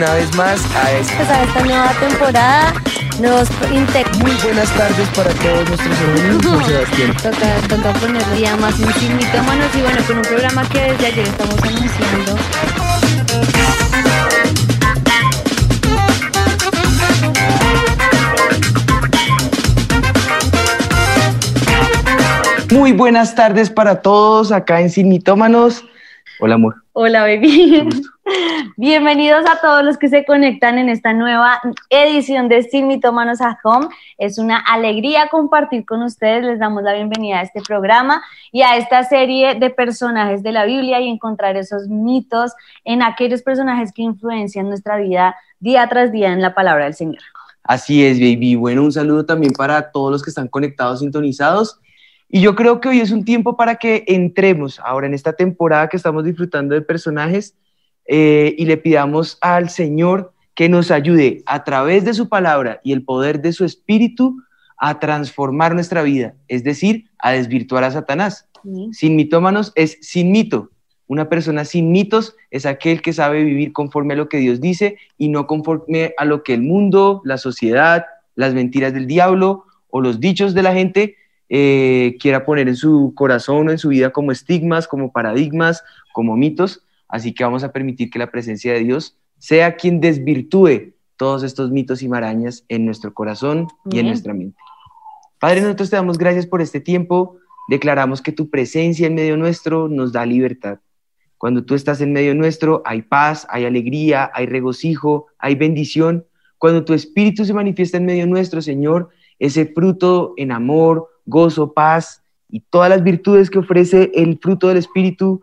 una vez más a esta, Pues a esta nueva temporada nos integramos. muy buenas tardes para todos nuestros amigos. Sebastián. Toca, toca ponerle ya más un mitómanos y bueno, con un programa que desde ayer estamos anunciando. Muy buenas tardes para todos acá en Sin Mitómanos. Hola, amor. Hola, baby. Bienvenidos a todos los que se conectan en esta nueva edición de Sin Mitómanos at Home. Es una alegría compartir con ustedes. Les damos la bienvenida a este programa y a esta serie de personajes de la Biblia y encontrar esos mitos en aquellos personajes que influencian nuestra vida día tras día en la palabra del Señor. Así es, baby. Bueno, un saludo también para todos los que están conectados, sintonizados. Y yo creo que hoy es un tiempo para que entremos ahora en esta temporada que estamos disfrutando de personajes eh, y le pidamos al Señor que nos ayude a través de su palabra y el poder de su espíritu a transformar nuestra vida, es decir, a desvirtuar a Satanás. Sin mitómanos es sin mito. Una persona sin mitos es aquel que sabe vivir conforme a lo que Dios dice y no conforme a lo que el mundo, la sociedad, las mentiras del diablo o los dichos de la gente eh, quiera poner en su corazón o en su vida como estigmas, como paradigmas, como mitos. Así que vamos a permitir que la presencia de Dios sea quien desvirtúe todos estos mitos y marañas en nuestro corazón y en nuestra mente. Padre, nosotros te damos gracias por este tiempo. Declaramos que tu presencia en medio nuestro nos da libertad. Cuando tú estás en medio nuestro, hay paz, hay alegría, hay regocijo, hay bendición. Cuando tu espíritu se manifiesta en medio nuestro, Señor, ese fruto en amor, gozo, paz y todas las virtudes que ofrece el fruto del espíritu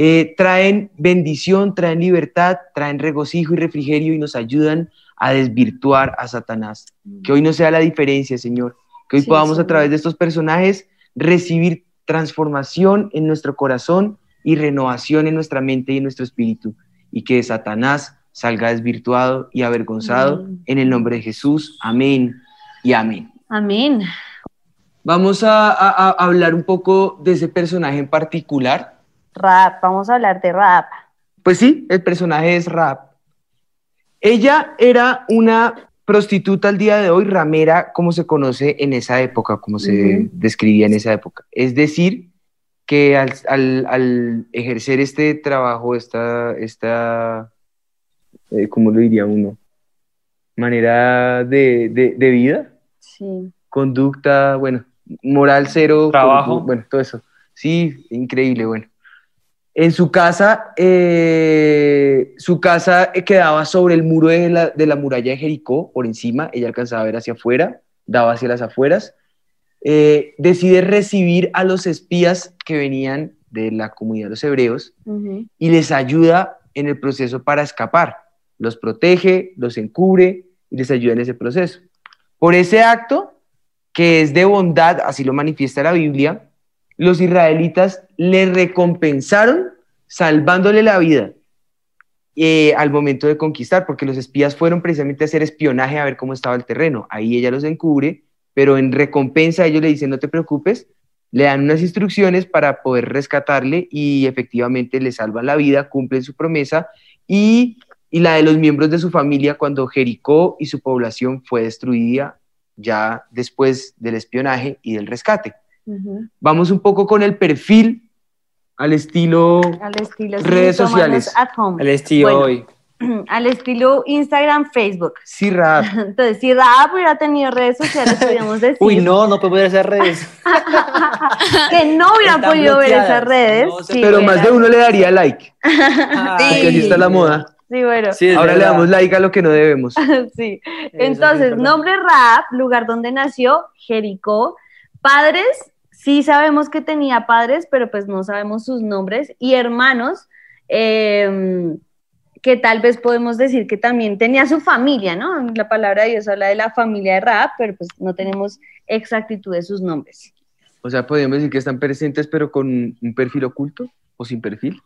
eh, traen bendición, traen libertad, traen regocijo y refrigerio y nos ayudan a desvirtuar a Satanás. Que hoy no sea la diferencia, Señor. Que hoy Sí, podamos a través de estos personajes recibir transformación en nuestro corazón y renovación en nuestra mente y en nuestro espíritu. Y que Satanás salga desvirtuado y avergonzado Amén. en el nombre de Jesús. Amén y amén. Amén. Vamos a, a- a hablar un poco de ese personaje en particular. Rap, vamos a hablar de rap. Pues sí, el personaje es Rap. Ella era una prostituta al día de hoy, ramera, como se conoce en esa época, como se describía en esa época. Es decir, que al, al- al ejercer este trabajo, esta, esta eh, ¿cómo lo diría uno? Manera de, de- de vida, Sí. conducta, bueno, moral cero, Trabajo. bueno, todo eso. Sí, increíble, bueno. En su casa, eh, su casa eh, quedaba sobre el muro de la, de la muralla de Jericó, por encima, ella alcanzaba a ver hacia afuera, daba hacia las afueras. Eh, decide recibir a los espías que venían de la comunidad de los hebreos y les ayuda en el proceso para escapar. Los protege, los encubre y les ayuda en ese proceso. Por ese acto, que es de bondad, así lo manifiesta la Biblia, los israelitas le recompensaron salvándole la vida eh, al momento de conquistar, porque los espías fueron precisamente a hacer espionaje a ver cómo estaba el terreno. Ahí ella los encubre, pero en recompensa ellos le dicen, no te preocupes, le dan unas instrucciones para poder rescatarle y efectivamente le salvan la vida, cumplen su promesa y, y la de los miembros de su familia cuando Jericó y su población fue destruida ya después del espionaje y del rescate. Vamos un poco con el perfil al estilo Al estilo Redes sociales. At home. El estilo Bueno. hoy. Al estilo Instagram, Facebook. Sirra. Entonces, si Raab hubiera tenido redes sociales, podríamos decir Uy, no, no puedo ver esas redes. que no hubieran Están podido ver esas redes. No Pero hubiera- más de uno le daría like, Ay, porque así está la moda. Sí, bueno. Sí, Ahora le damos like a lo que no debemos. sí. Eso sí Entonces, nombre Raab, lugar donde nació, Jericó. Padres, sí sabemos que tenía padres, pero pues no sabemos sus nombres. Y hermanos, eh, que tal vez podemos decir que también tenía su familia, ¿no? La palabra de Dios habla de la familia de Raab, pero pues no tenemos exactitud de sus nombres. O sea, podríamos decir que están presentes, pero con un perfil oculto o sin perfil.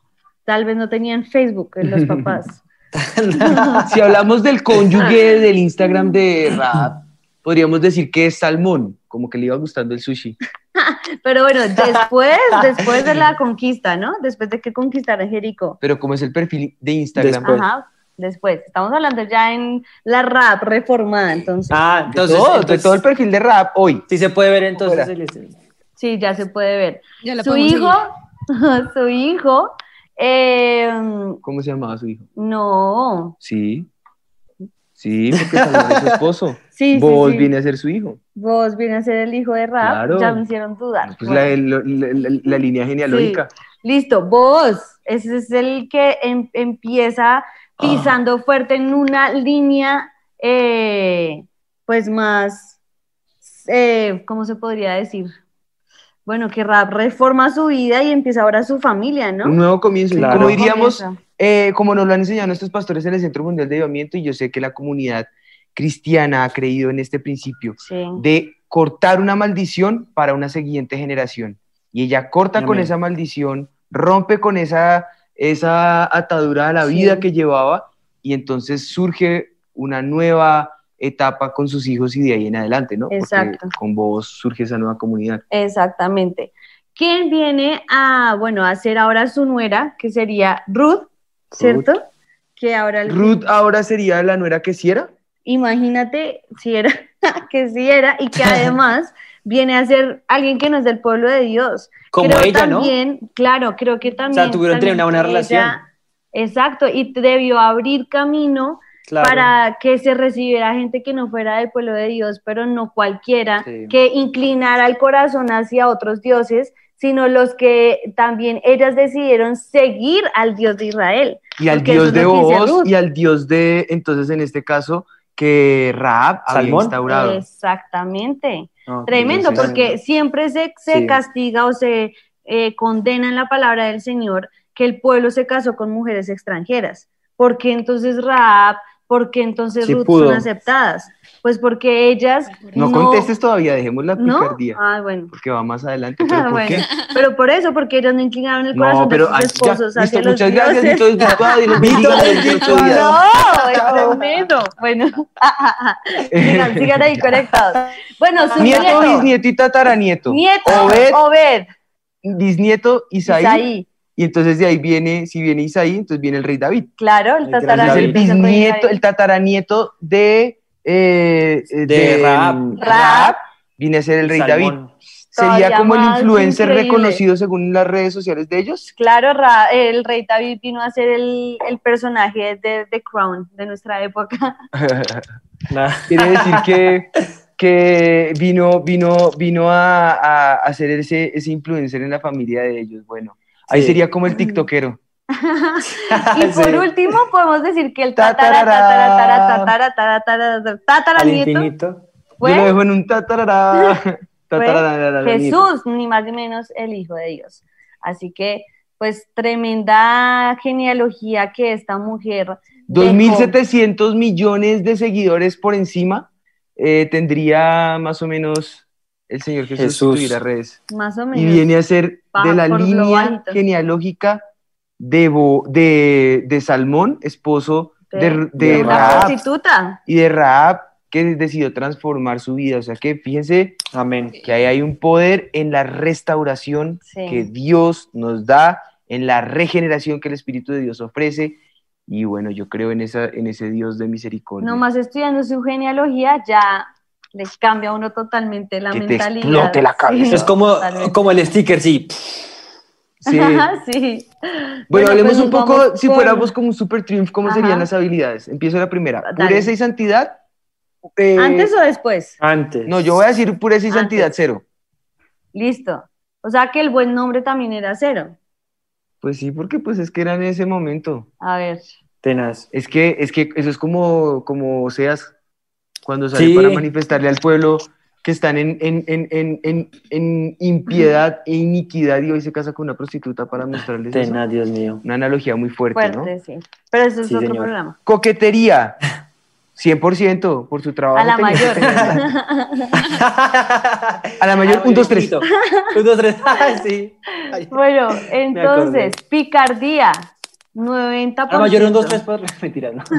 Tal vez no tenían Facebook en los papás. Si hablamos del cónyuge del Instagram de Raab, podríamos decir que es salmón, como que le iba gustando el sushi. Pero bueno, después, después de la conquista, ¿no? Después de que conquistaran Jericó. Pero como es el perfil de Instagram, Después. Ajá. después. Estamos hablando ya en la rap reformada, entonces. Ah, Entonces, todo, de entonces todo el perfil de rap hoy. sí se puede ver entonces el- Sí, ya se puede ver. Su hijo, su hijo, eh, ¿Cómo se llamaba su hijo? no. Sí. Sí, porque Salmón es su esposo. Sí, Vos sí. viene a ser su hijo. Vos viene a ser el hijo de rap, Claro. ya me hicieron dudar. Pues Bueno. la, la- la- la línea genealógica. Listo, vos, ese es el que em- empieza pisando fuerte en una línea, eh, pues más, eh, ¿cómo se podría decir? Bueno, que rap reforma su vida y empieza ahora su familia, ¿no? Un nuevo comienzo. Claro. Como diríamos, eh, como nos lo han enseñado nuestros pastores en el Centro Mundial de Avivamiento, y yo sé que la comunidad cristiana ha creído en este principio Sí. de cortar una maldición para una siguiente generación. Y ella corta con esa maldición, rompe con esa, esa atadura a la Sí. vida que llevaba, y entonces surge una nueva etapa con sus hijos y de ahí en adelante, ¿no? Exacto. Porque con vos surge esa nueva comunidad. Exactamente. ¿Quién viene a, bueno, a ser ahora su nuera, que sería Ruth, ¿cierto? Que ahora el- Ruth ahora sería la nuera que sí era. Imagínate si era, que sí era, y que además viene a ser alguien que no es del pueblo de Dios. Como creo ella, ¿no? también, Claro, creo que también. tuvieron que tener una buena relación. Exacto, y debió abrir camino Claro. para que se recibiera gente que no fuera del pueblo de Dios, pero no cualquiera, Sí. que inclinara el corazón hacia otros dioses, sino los que también ellas decidieron seguir al Dios de Israel. y al Dios de Ruth. y al Dios de, entonces en este caso, que Raab había Salmón. instaurado. Exactamente. Tremendo, sí, sí, sí. porque siempre se, se Sí. castiga o se eh, condena en la palabra del Señor que el pueblo se casó con mujeres extranjeras. ¿Por qué entonces Raab? ¿Por qué entonces Sí Ruth pudo. son aceptadas? Pues porque ellas No, contestes todavía, dejemos la ¿No? picardía, Ah, bueno. porque va más adelante. ¿Pero por Bueno, qué? pero por eso, porque ellos no inclinaron el corazón No, pero de sus esposos ya, listo, hacia los muchas gracias. Vito Desvirtuado, y los. No, es tremendo. Bueno, sigan, sigan ahí conectados. Bueno, su Nieto, nieto, bisnieto y tataranieto. nieto, Obed, Obed, bisnieto, Isaí, Isaí. Y entonces de ahí viene, si viene Isaí, entonces viene el rey David. Claro, el tataranieto es el bisnieto, el tataranieto de, eh, de, De Rahab. mm, viene a ser el rey David. Sería Todavía como el influencer increíble. reconocido según las redes sociales de ellos. Claro, Ra- el rey David vino a ser el, el personaje de The Crown de nuestra época. Quiere decir que, que vino, vino, vino a, a, a ser ese, ese influencer en la familia de ellos. Bueno, ahí Sí. sería como el tiktokero. Y por Sí. último, podemos decir que el tatara, tatara, tatara, tatara, tatara, Al tataranieto infinito. Yo fue lo dejo en un tatarara. tatarara, Jesús, ni más ni menos el Hijo de Dios. Así que, pues, tremenda genealogía que esta mujer dejó. 2.700 millones de seguidores por encima eh, tendría más o menos el Señor Jesús, Jesús. redes. Más o menos. Y viene a ser Pa- de la línea bajito. genealógica de, Bo- de, de Salmón, esposo de, de una Rahab, prostituta. y de Rahab, que decidió transformar su vida. O sea que fíjense Amén. que ahí hay un poder en la restauración Sí. que Dios nos da, en la regeneración que el Espíritu de Dios ofrece. Y bueno, yo creo en, esa, en ese Dios de misericordia. Nomás estudiando su genealogía ya le cambia a uno totalmente la Que te mentalidad. explote la cabeza. Es como, totalmente. como el sticker, sí. Sí. Sí. Bueno, Bueno, hablemos pues un poco, si fuéramos como un super triunfo, ¿cómo Ajá. serían las habilidades? Empiezo la primera. Dale. Pureza y santidad. eh, ¿Antes o después? Antes. No, yo voy a decir pureza y Antes. santidad cero. Listo. O sea que el buen nombre también era cero. Pues sí, porque pues es que era en ese momento. A ver. Tenaz. Es que, es que eso es como, como seas cuando sale Sí. para manifestarle al pueblo que están en, en, en, en, en, en impiedad e iniquidad y hoy se casa con una prostituta para mostrarles eso. Tenaz, Dios mío. Una analogía muy fuerte, Fuerte, sí. Pero eso es Sí, otro señor. programa. ¿no? Coquetería, 100% por su trabajo. A la mayor. A la mayor, un, dos, tres. Un, dos, tres. Ay, sí. Ay. bueno, entonces, picardía. 90%. A la mayor, un, dos, tres. Por... Mentira, no.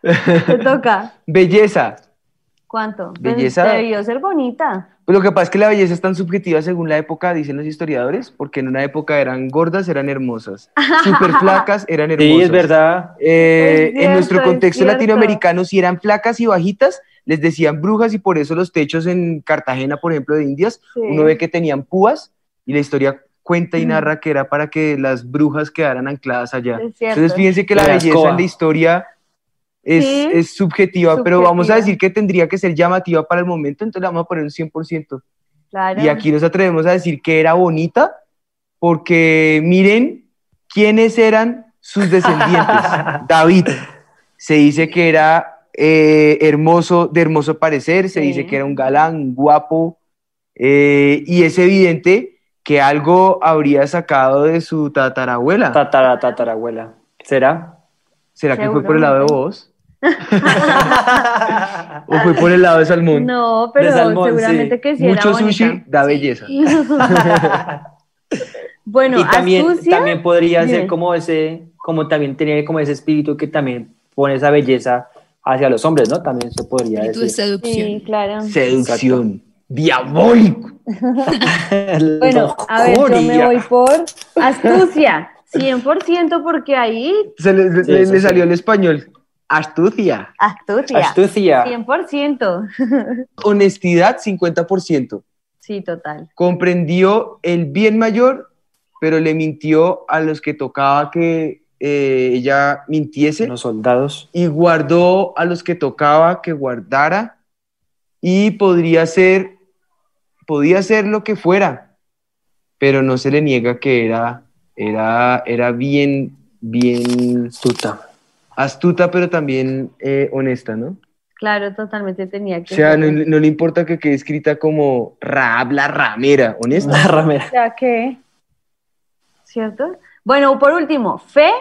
Te toca. Belleza, ¿Cuánto? Pues Belleza. debió ser bonita. Pues lo que pasa es que la belleza es tan subjetiva según la época, dicen los historiadores, porque en una época eran gordas, eran hermosas, súper flacas, eran hermosas. Sí, es verdad. Eh, Es en nuestro cierto, es contexto cierto. latinoamericano, si eran flacas y bajitas, les decían brujas y por eso los techos en Cartagena, por ejemplo, de Indias, Sí. uno ve que tenían púas y la historia cuenta y Mm. narra que era para que las brujas quedaran ancladas allá. Es cierto. Entonces fíjense que la La belleza escoba. en la historia es, Sí, es subjetiva, pero vamos a decir que tendría que ser llamativa para el momento, entonces le vamos a poner un 100%. Claro. Y aquí nos atrevemos a decir que era bonita porque miren quiénes eran sus descendientes. David se dice que era eh, hermoso, de hermoso parecer, se Sí. dice que era un galán, un guapo, eh, y es evidente que algo habría sacado de su tatarabuela. Tatara, tatarabuela. ¿Será? ¿Será que fue por el lado de vos? ¿O fue por el lado de Salmón? No, pero De salmón, seguramente sí. que sí era Mucho sushi bonita. da belleza. Bueno, y también, astucia. también podría ser como ese, como también tener como ese espíritu que también pone esa belleza hacia los hombres, ¿no? También se podría Espíritu de decir. seducción. Sí, claro. Seducción. Diabólico. Bueno, a ver, yo me voy por astucia. 100% porque ahí Se le, le- Sí, le eso sí. salió el español. Astucia. astucia. Astucia. 100%. Honestidad, 50%. Sí, total. Comprendió el bien mayor, pero le mintió a los que tocaba que eh, ella mintiese. Los soldados. y guardó a los que tocaba que guardara y podría ser podía ser lo que fuera pero no se le niega que era era era bien bien Astuta. Astuta pero también eh, honesta no Claro, totalmente tenía o que sea no, le importa que quede escrita como Raab la ramera honesta La ramera. Ya que, ¿cierto? Bueno, por último, fe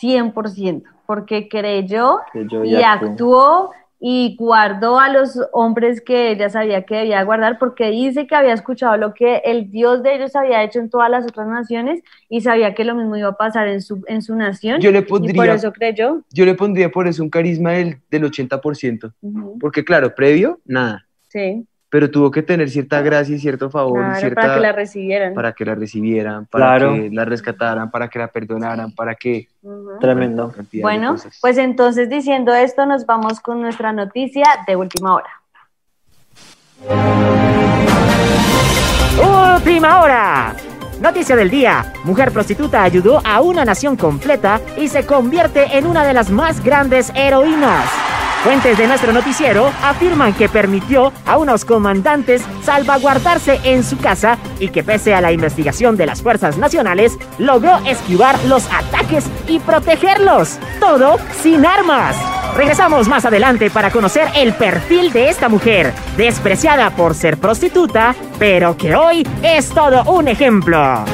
100%, porque creyó y actuó y guardó a los hombres que ella sabía que debía guardar, porque dice que había escuchado lo que el Dios de ellos había hecho en todas las otras naciones y sabía que lo mismo iba a pasar en su, en su nación. yo le y por pondría eso creyó. yo le pondría por eso un carisma del, del 80% Ujú, porque claro previo nada Sí, pero tuvo que tener cierta gracia y cierto favor claro, cierta para que la recibieran. para que la recibieran, para Claro. que la rescataran, para que la perdonaran, para que... Tremendo. Bueno, pues entonces diciendo esto, nos vamos con nuestra noticia de última hora. Última hora. Noticia del día. Mujer prostituta ayudó a una nación completa y se convierte en una de las más grandes heroínas. Fuentes de nuestro noticiero afirman que permitió a unos comandantes salvaguardarse en su casa y que pese a la investigación de las fuerzas nacionales, logró esquivar los ataques y protegerlos. Todo sin armas. Regresamos más adelante para conocer el perfil de esta mujer, despreciada por ser prostituta, pero que hoy es todo un ejemplo.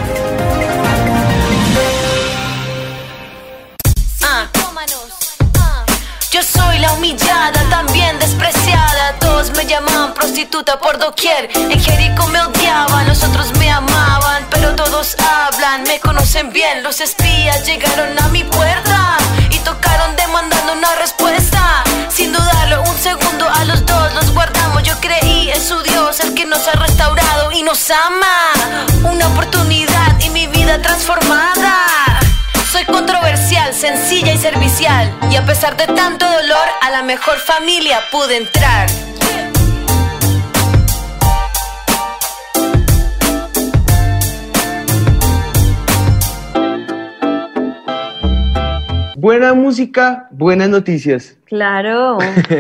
Prostituta por doquier. En Jericó me odiaban, los otros me amaban. Pero todos hablan, me conocen bien. Los espías llegaron a mi puerta y tocaron demandando una respuesta. Sin dudarlo, un segundo a los dos los guardamos. Yo creí en su Dios, el que nos ha restaurado y nos ama. Una oportunidad y mi vida transformada. Soy controversial, sencilla y servicial. Y a pesar de tanto dolor, a la mejor familia pude entrar. Buena música, buenas noticias. Claro,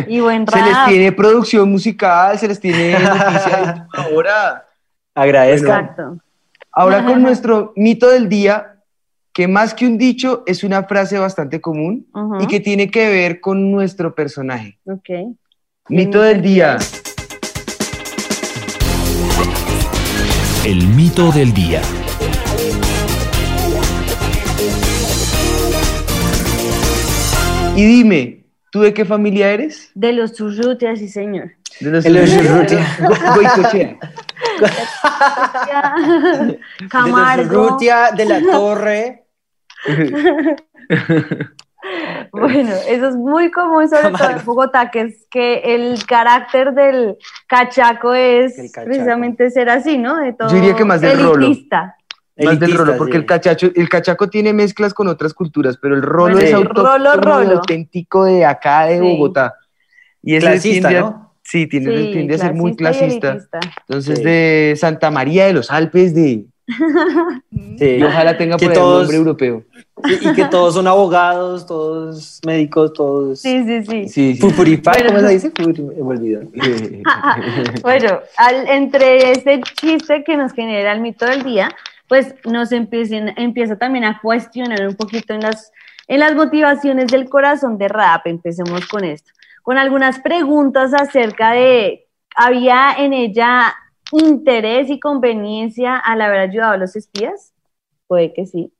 y buen Se les rap. tiene producción musical, se les tiene noticias de última hora. Agradezcan. Exacto. Ahora con nuestro mito del día, que más que un dicho es una frase bastante común y que tiene que ver con nuestro personaje. Ok. Mito del día. El mito del día. Y dime, ¿tú de qué familia eres? De los Urrutia, sí, señor. De los El Urrutia. Go- Goicochea. Camargo. Rutia de la Torre. Bueno, eso es muy común, sobre todo en Bogotá, que es que el carácter del cachaco es cachaco. precisamente ser así, ¿no? De todo Yo diría que más del rolo. Más del rolo, porque sí. el, cachacho, el cachaco tiene mezclas con otras culturas, pero el rolo Bueno, es el autóctono rolo, auténtico de acá, de Sí. Bogotá. Y ese Clasista, tiende a- ¿no? Sí, tiende, Sí, tiende a ser muy clasista. Entonces, Sí. de Santa María de los Alpes, de... Sí. y ojalá tenga por todos- nombre europeo. Y, y que todos son abogados, todos médicos, todos... Sí, sí, sí. Sí, sí. Bueno. ¿cómo se dice? Me olvidó. Bueno, al- entre ese chiste que nos genera el mito del día, pues nos empiecen- empieza también a cuestionar un poquito en las, en las motivaciones del corazón de Raab. Empecemos con esto, con algunas preguntas acerca de, ¿había en ella interés y conveniencia al haber ayudado a los espías? Puede que sí.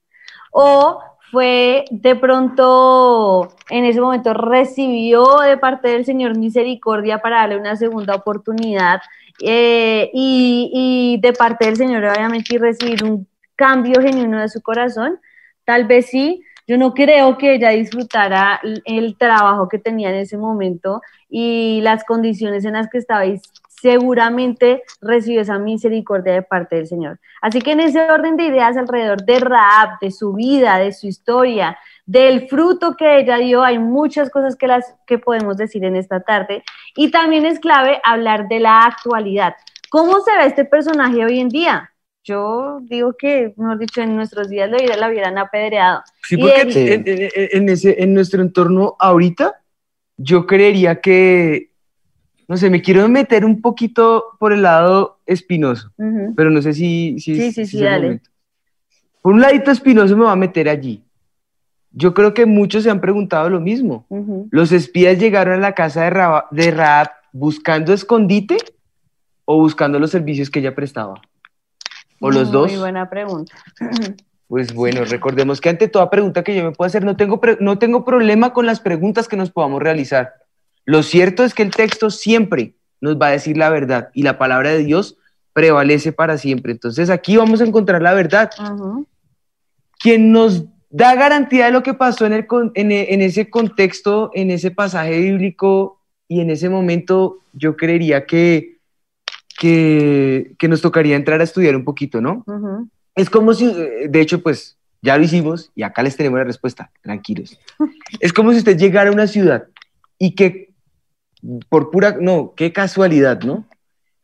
O fue de pronto, en ese momento recibió de parte del Señor misericordia para darle una segunda oportunidad eh, y, y de parte del Señor obviamente y recibir un cambio genuino de su corazón. Tal vez sí, yo no creo que ella disfrutara el- trabajo que tenía en ese momento y las condiciones en las que estaba y seguramente recibió esa misericordia de parte del Señor. Así que en ese orden de ideas alrededor de Raab, de su vida, de su historia, del fruto que ella dio, hay muchas cosas que, las, que podemos decir en esta tarde. Y también es clave hablar de la actualidad. ¿Cómo se ve este personaje hoy en día? Yo digo que, mejor dicho, en nuestros días lo la hubieran apedreado. Sí, porque el- Sí. en, en- en ese, en nuestro entorno ahorita, yo creería que, no sé, me quiero meter un poquito por el lado espinoso, Ujú. pero no sé si... si Sí, sí, si sí, dale. Por un ladito espinoso me va a meter allí. Yo creo que muchos se han preguntado lo mismo. ¿Los espías llegaron a la casa de Raab, de Raab buscando escondite o buscando los servicios que ella prestaba? ¿O los dos? Muy buena pregunta. Pues bueno, recordemos que ante toda pregunta que yo me pueda hacer, no tengo, no tengo problema con las preguntas que nos podamos realizar. Lo cierto es que el texto siempre nos va a decir la verdad y la palabra de Dios prevalece para siempre. Entonces aquí vamos a encontrar la verdad. Ujú. Quien nos da garantía de lo que pasó en, el, en, en ese contexto, en ese pasaje bíblico y en ese momento, yo creería que, que, que nos tocaría entrar a estudiar un poquito, ¿no? Es como si, eh, de hecho, pues ya lo hicimos y acá les tenemos la respuesta, tranquilos. Es como si usted llegara a una ciudad y que, por pura, no, qué casualidad, ¿no?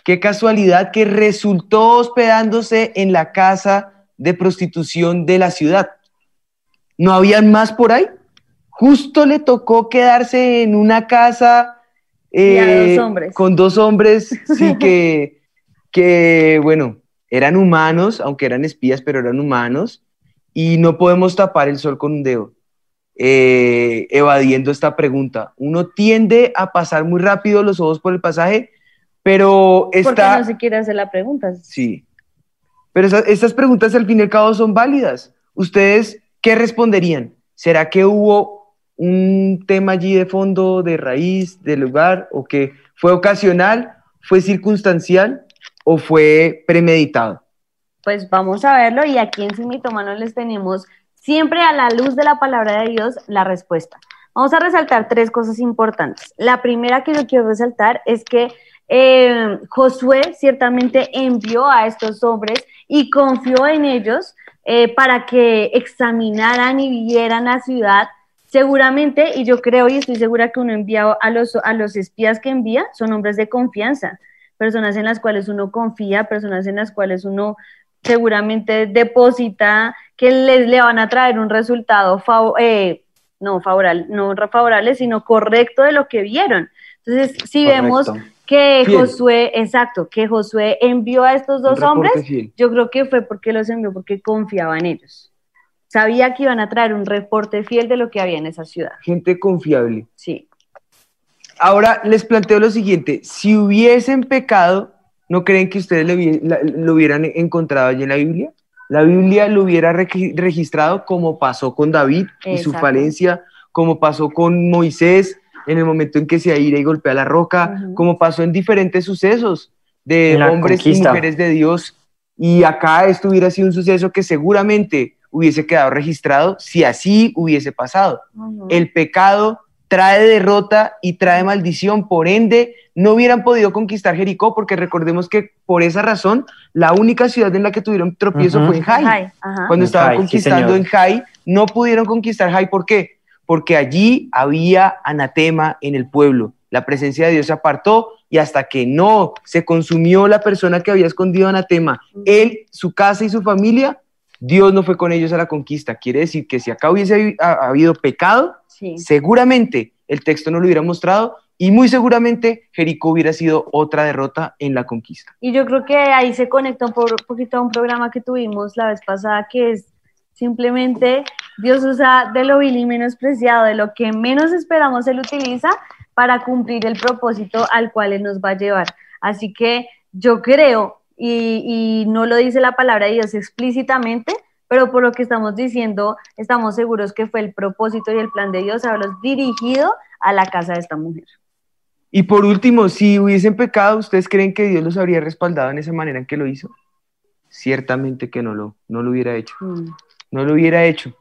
Qué casualidad que resultó hospedándose en la casa de prostitución de la ciudad. ¿No habían más por ahí? Justo le tocó quedarse en una casa eh, dos hombres. con dos hombres, sí, que, que, bueno, eran humanos, aunque eran espías, pero eran humanos, y no podemos tapar el sol con un dedo, eh, evadiendo esta pregunta. Uno tiende a pasar muy rápido los ojos por el pasaje, pero Porque está... no se quiere hacer la pregunta. Sí. Pero esa- estas preguntas al fin y al cabo son válidas. ¿Ustedes qué responderían? ¿Será que hubo un tema allí de fondo, de raíz, de lugar, o que fue ocasional, fue circunstancial o fue premeditado? Pues vamos a verlo y aquí en Sin Mitómanos les tenemos siempre a la luz de la palabra de Dios la respuesta. Vamos a resaltar tres cosas importantes. La primera que yo quiero resaltar es que eh, Josué ciertamente envió a estos hombres y confió en ellos eh, para que examinaran y vieran la ciudad. Seguramente, y yo creo y estoy segura que uno envía a los, a los espías que envía, son hombres de confianza, personas en las cuales uno confía, personas en las cuales uno seguramente deposita que les le van a traer un resultado eh, no favorable, no favorable, sino correcto de lo que vieron. Entonces, si vemos. Que Fiel. Josué, exacto, que Josué envió a estos dos hombres, fiel. yo creo que fue porque los envió porque confiaba en ellos. Sabía que iban a traer un reporte fiel de lo que había en esa ciudad. Gente confiable. Sí. Ahora les planteo lo siguiente, si hubiesen pecado, ¿no creen que ustedes lo, lo hubieran encontrado allí en la Biblia? La Biblia lo hubiera regi- registrado como pasó con David y su falencia, como pasó con Moisés en el momento en que se aira y golpea la roca, como pasó en diferentes sucesos de la hombres y conquista. mujeres de Dios. Y acá esto hubiera sido un suceso que seguramente hubiese quedado registrado si así hubiese pasado. El pecado trae derrota y trae maldición, por ende no hubieran podido conquistar Jericó porque recordemos que por esa razón la única ciudad en la que tuvieron tropiezo fue en Jai. Cuando En estaban Jai, conquistando en Jai, no pudieron conquistar Jai, ¿por qué? Porque allí había anatema en el pueblo. La presencia de Dios se apartó y hasta que no se consumió la persona que había escondido anatema, él, su casa y su familia, Dios no fue con ellos a la conquista. Quiere decir que si acá hubiese habi- ha- habido pecado, Sí. seguramente el texto no lo hubiera mostrado y muy seguramente Jericó hubiera sido otra derrota en la conquista. Y yo creo que ahí se conecta un po- poquito a un programa que tuvimos la vez pasada, que es simplemente Dios usa de lo vil y menospreciado, de lo que menos esperamos, Él utiliza para cumplir el propósito al cual Él nos va a llevar. Así que yo creo, y, y no lo dice la palabra de Dios explícitamente, pero por lo que estamos diciendo, estamos seguros que fue el propósito y el plan de Dios haberlos dirigido a la casa de esta mujer. Y por último, si hubiesen pecado, ¿ustedes creen que Dios los habría respaldado en esa manera en que lo hizo? Ciertamente que no lo, no lo hubiera hecho. Mm. No lo hubiera hecho.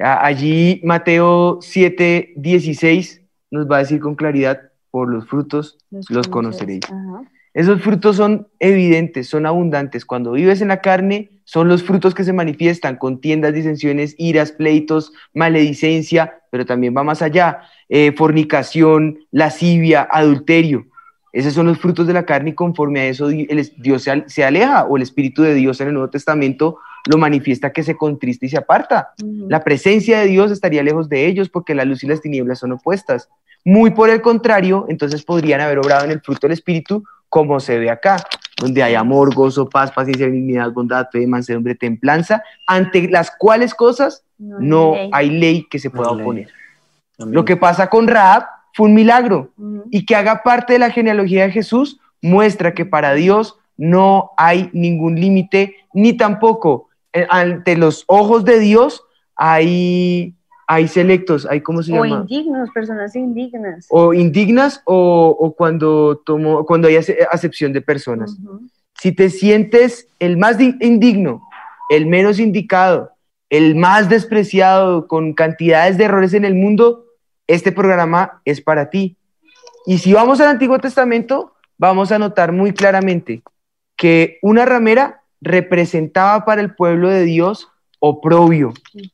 Allí Mateo 7, 16 nos va a decir con claridad, por los frutos los conoceréis. Ajá. Esos frutos son evidentes, son abundantes. Cuando vives en la carne, son los frutos que se manifiestan, contiendas, disensiones, iras, pleitos, maledicencia, pero también va más allá, eh, fornicación, lascivia, adulterio. Esos son los frutos de la carne y conforme a eso Dios se aleja o el Espíritu de Dios en el Nuevo Testamento lo manifiesta que se contrista y se aparta. La presencia de Dios estaría lejos de ellos porque la luz y las tinieblas son opuestas. Muy por el contrario, entonces podrían haber obrado en el fruto del Espíritu como se ve acá, donde hay amor, gozo, paz, paciencia, benignidad, bondad, fe, mansedumbre, templanza, ante las cuales cosas no ley. hay ley que se pueda No oponer. Amén. Lo que pasa con Raab fue un milagro y que haga parte de la genealogía de Jesús muestra que para Dios no hay ningún límite, ni tampoco ante los ojos de Dios hay, hay selectos, hay cómo se O llama, indignos, personas indignas. o indignas o, o cuando, tomó, cuando hay ace- acepción de personas. Si te sientes el más di- indigno, el menos indicado, el más despreciado, con cantidades de errores en el mundo, este programa es para ti. Y si vamos al Antiguo Testamento, vamos a notar muy claramente que una ramera representaba para el pueblo de Dios oprobio,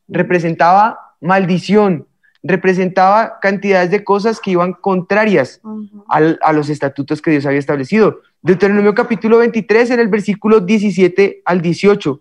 representaba maldición, representaba cantidades de cosas que iban contrarias al- a los estatutos que Dios había establecido. Deuteronomio capítulo 23, en el versículo 17 al 18,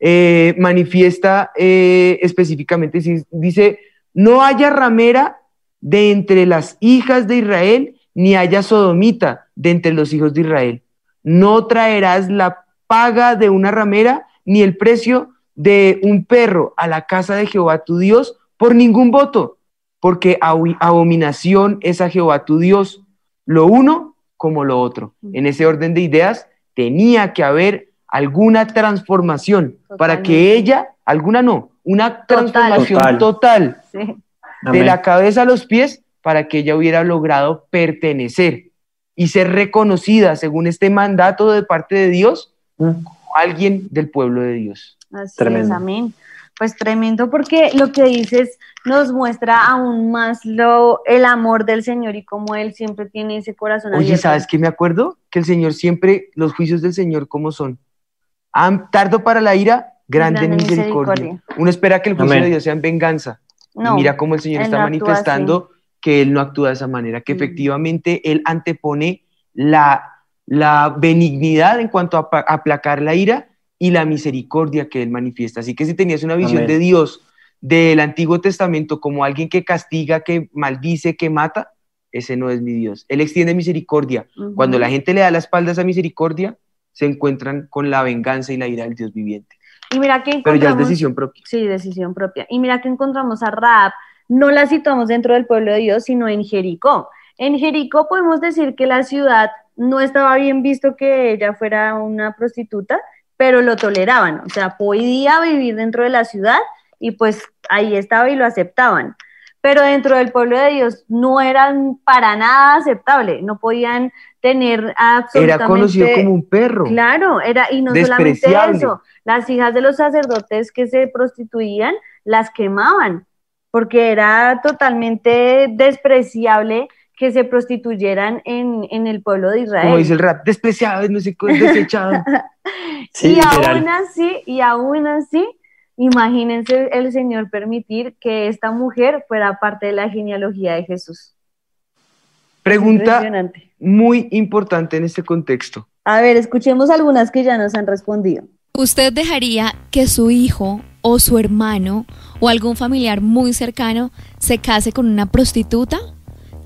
eh, manifiesta eh, específicamente, dice, no haya ramera de entre las hijas de Israel, ni haya sodomita de entre los hijos de Israel. No traerás la paga de una ramera, ni el precio de un perro a la casa de Jehová tu Dios por ningún voto, porque abominación es a Jehová tu Dios, lo uno como lo otro. En ese orden de ideas tenía que haber alguna transformación para que ella, alguna no, una Total. transformación Total. total, Sí. de Amén. la cabeza a los pies para que ella hubiera logrado pertenecer y ser reconocida según este mandato de parte de Dios Mm. alguien del pueblo de Dios. Así es, amén. Pues tremendo porque lo que dices nos muestra aún más lo, el amor del Señor y cómo Él siempre tiene ese corazón Oye, abierto. ¿sabes qué me acuerdo? Que el Señor siempre, los juicios del Señor, ¿cómo son? Am- tardo para la ira, grande, en misericordia. misericordia. Uno espera que el juicio Amén. de Dios sea en venganza. No, y mira cómo el Señor está no manifestando que Él no actúa de esa manera, que Mm. efectivamente Él antepone la, la benignidad en cuanto a aplacar la ira y la misericordia que Él manifiesta. Así que si tenías una visión Amén. de Dios del Antiguo Testamento como alguien que castiga, que maldice, que mata, ese no es mi Dios. Él extiende misericordia. Cuando la gente le da la espalda a esa misericordia, se encuentran con la venganza y la ira del Dios viviente. Y mira que Pero ya es encontramos- decisión propia. Sí, decisión propia. Y mira que encontramos a Raab, no la situamos dentro del pueblo de Dios, sino en Jericó. En Jericó podemos decir que la ciudad no estaba bien visto que ella fuera una prostituta, pero lo toleraban, o sea, podía vivir dentro de la ciudad y pues ahí estaba y lo aceptaban. pero dentro del pueblo de Dios no eran para nada aceptable, no podían tener absolutamente... Era conocido como un perro. Claro, era, y no solamente eso, las hijas de los sacerdotes que se prostituían las quemaban, porque era totalmente despreciable que se prostituyeran en, en, el pueblo de Israel. Como dice el rap, despreciado, no sé, desechado. y aún así, y aún así, imagínense el Señor permitir que esta mujer fuera parte de la genealogía de Jesús. Pregunta muy importante en este contexto. A ver, escuchemos algunas que ya nos han respondido. ¿Usted dejaría que su hijo o su hermano o algún familiar muy cercano se case con una prostituta?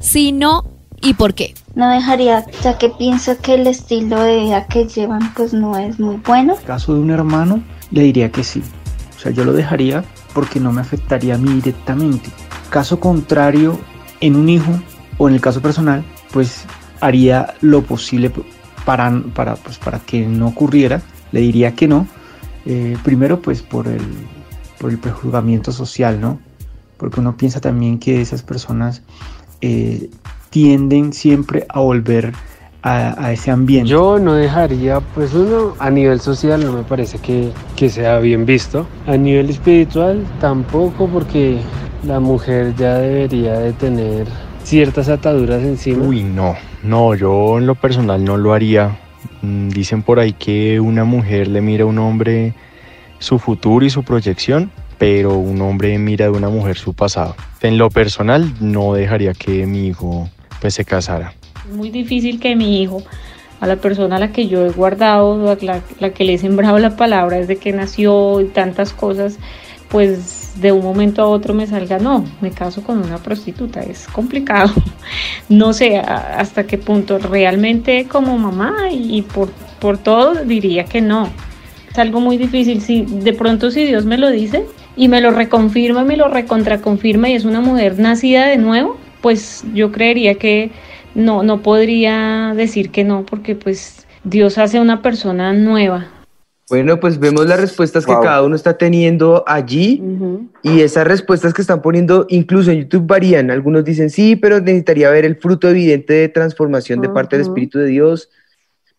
Si no, ¿y por qué? No dejaría, ya que pienso que el estilo de vida que llevan pues no es muy bueno. En caso de un hermano, le diría que sí. O sea, yo lo dejaría porque no me afectaría a mí directamente. Caso contrario, en un hijo o en el caso personal, pues haría lo posible para, para, pues, para que no ocurriera. Le diría que no. Eh, primero, pues por el, por el prejuzgamiento social, ¿no? Porque uno piensa también que esas personas eh, tienden siempre a volver a, ese ambiente. Yo no dejaría, pues uno, a nivel social no me parece que, que sea bien visto. A nivel espiritual tampoco porque la mujer ya debería de tener ciertas ataduras encima. Uy, no, no, yo en lo personal no lo haría. Mm, dicen por ahí que una mujer le mira a un hombre su futuro y su proyección pero un hombre mira de una mujer su pasado. En lo personal no dejaría que mi hijo pues se casara. Muy difícil que mi hijo, a la persona a la que yo he guardado, la, la que le he sembrado la palabra desde que nació y tantas cosas, pues de un momento a otro me salga, no, me caso con una prostituta, es complicado. No sé hasta qué punto realmente como mamá y por, por todo diría que no. Es algo muy difícil. Si de pronto si Dios me lo dice, y me lo reconfirma, me lo recontraconfirma y es una mujer nacida de nuevo, pues yo creería que no, no podría decir que no, porque pues Dios hace una persona nueva. Bueno, pues vemos las respuestas que cada uno está teniendo allí y esas respuestas que están poniendo incluso en YouTube varían. Algunos dicen sí, pero necesitaría ver el fruto evidente de transformación de parte del Espíritu de Dios.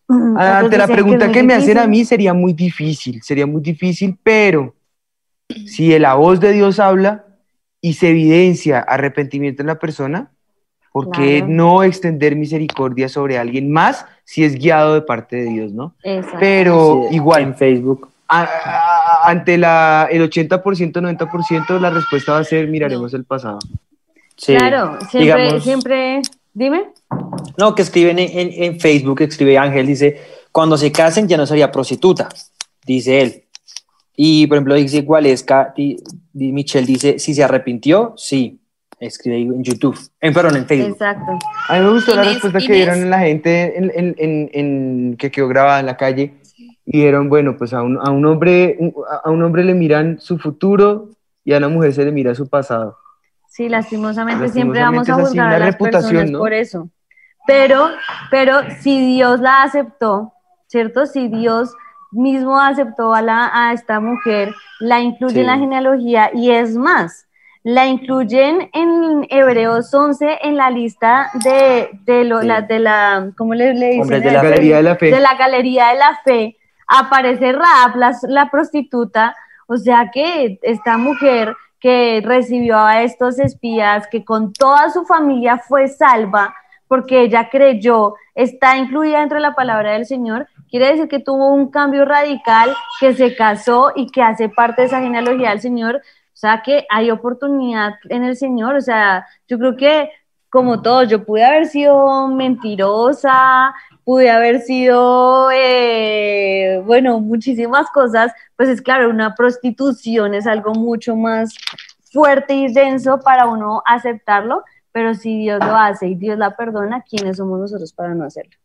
Ante la pregunta que me hacen a mí sería muy difícil, sería muy difícil, pero si la voz de Dios habla y se evidencia arrepentimiento en la persona, ¿por qué no extender misericordia sobre alguien más si es guiado de parte de Dios, no? Pero igual. En Facebook. ante la, el 80%, 90%, la respuesta va a ser miraremos el pasado. claro, siempre, siempre, dime. No, que escriben en, en Facebook, escribe Ángel, dice, cuando se casen ya no sería prostituta, dice él. Y por ejemplo, dice Gualesca, Michelle dice, si se arrepintió, sí. Escribe en YouTube, en, perdón, en Facebook. Exacto. A mí me gustó la respuesta que dieron la gente en, en, en, que quedó grabada en la calle. Y dieron, bueno, pues a un, a un hombre, a un hombre le miran su futuro y a una mujer se le mira su pasado. Sí, lastimosamente, siempre vamos a juzgar a las personas por eso. Pero, pero si Dios la aceptó, ¿cierto? Si Dios mismo aceptó a, la, a esta mujer, la incluye en la genealogía y es más, la incluyen en Hebreos 11 en la lista de, de, lo, la, de la, ¿cómo le, dicen? De la, Galería de la Fe. De la Galería de la Fe. Aparece Raab, la, la prostituta, o sea que esta mujer que recibió a estos espías, que con toda su familia fue salva, porque ella creyó, está incluida dentro de la palabra del Señor Quiere decir que tuvo un cambio radical, que se casó y que hace parte de esa genealogía del Señor. O sea que hay oportunidad en el Señor. O sea, yo creo que como todos, yo pude haber sido mentirosa, pude haber sido, eh, bueno, muchísimas cosas, pues es claro, una prostitución es algo mucho más fuerte y denso para uno aceptarlo, pero si Dios lo hace y Dios la perdona, ¿quiénes somos nosotros para no hacerlo?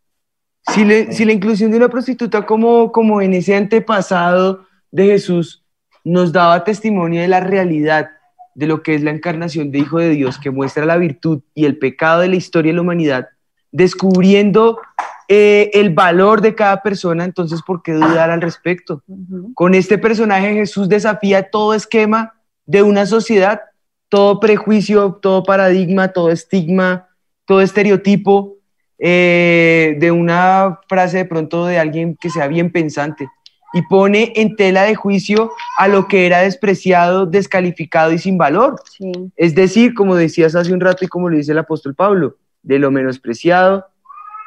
Si, la inclusión de una prostituta como, como en ese antepasado de Jesús nos daba testimonio de la realidad de lo que es la encarnación de Hijo de Dios, que muestra la virtud y el pecado de la historia de la humanidad, descubriendo eh, el valor de cada persona, entonces, ¿por qué dudar al respecto? Con este personaje Jesús desafía todo esquema de una sociedad todo prejuicio, todo paradigma, todo estigma, todo estereotipo eh, de una frase de pronto de alguien que sea bien pensante y pone en tela de juicio a lo que era despreciado, descalificado y sin valor. Es decir, como decías hace un rato y como lo dice el apóstol Pablo, de lo menospreciado,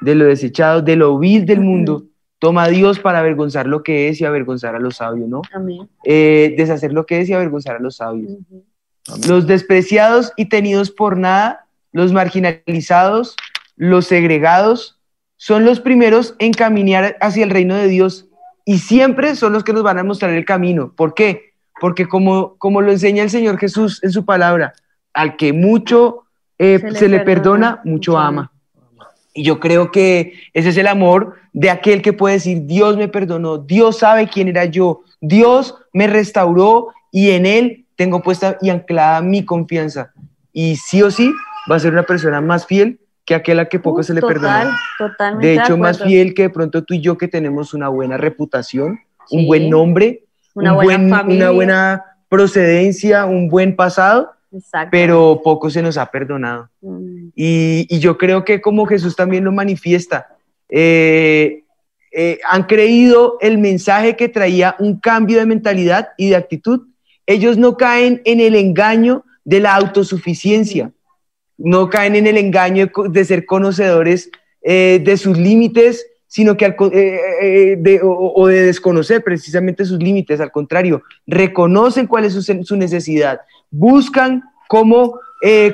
de lo desechado, de lo vil del mundo, toma a Dios para avergonzar lo que es y avergonzar a los sabios, ¿no? Eh, deshacer lo que es y avergonzar a los sabios. Los despreciados y tenidos por nada, los marginalizados, los segregados, son los primeros en caminar hacia el reino de Dios y siempre son los que nos van a mostrar el camino. ¿Por qué? Porque como, como lo enseña el Señor Jesús en su palabra, al que mucho eh, se, le, perdona, mucho ama. Y yo creo que ese es el amor de aquel que puede decir, Dios me perdonó, Dios sabe quién era yo, Dios me restauró y en Él tengo puesta y anclada mi confianza. Y sí o sí va a ser una persona más fiel que aquel a que poco se le perdonó. de hecho, más fiel que de pronto tú y yo que tenemos una buena reputación, un buen nombre, una, buena una buena procedencia, un buen pasado, pero poco se nos ha perdonado. Mm. Y, yo creo que como Jesús también lo manifiesta, eh, eh, han creído el mensaje que traía un cambio de mentalidad y de actitud. Ellos no caen en el engaño de la autosuficiencia no caen en el engaño de, ser conocedores eh, de sus límites, sino que eh, eh, de, o, de desconocer precisamente sus límites, al contrario, reconocen cuál es su, necesidad, buscan cómo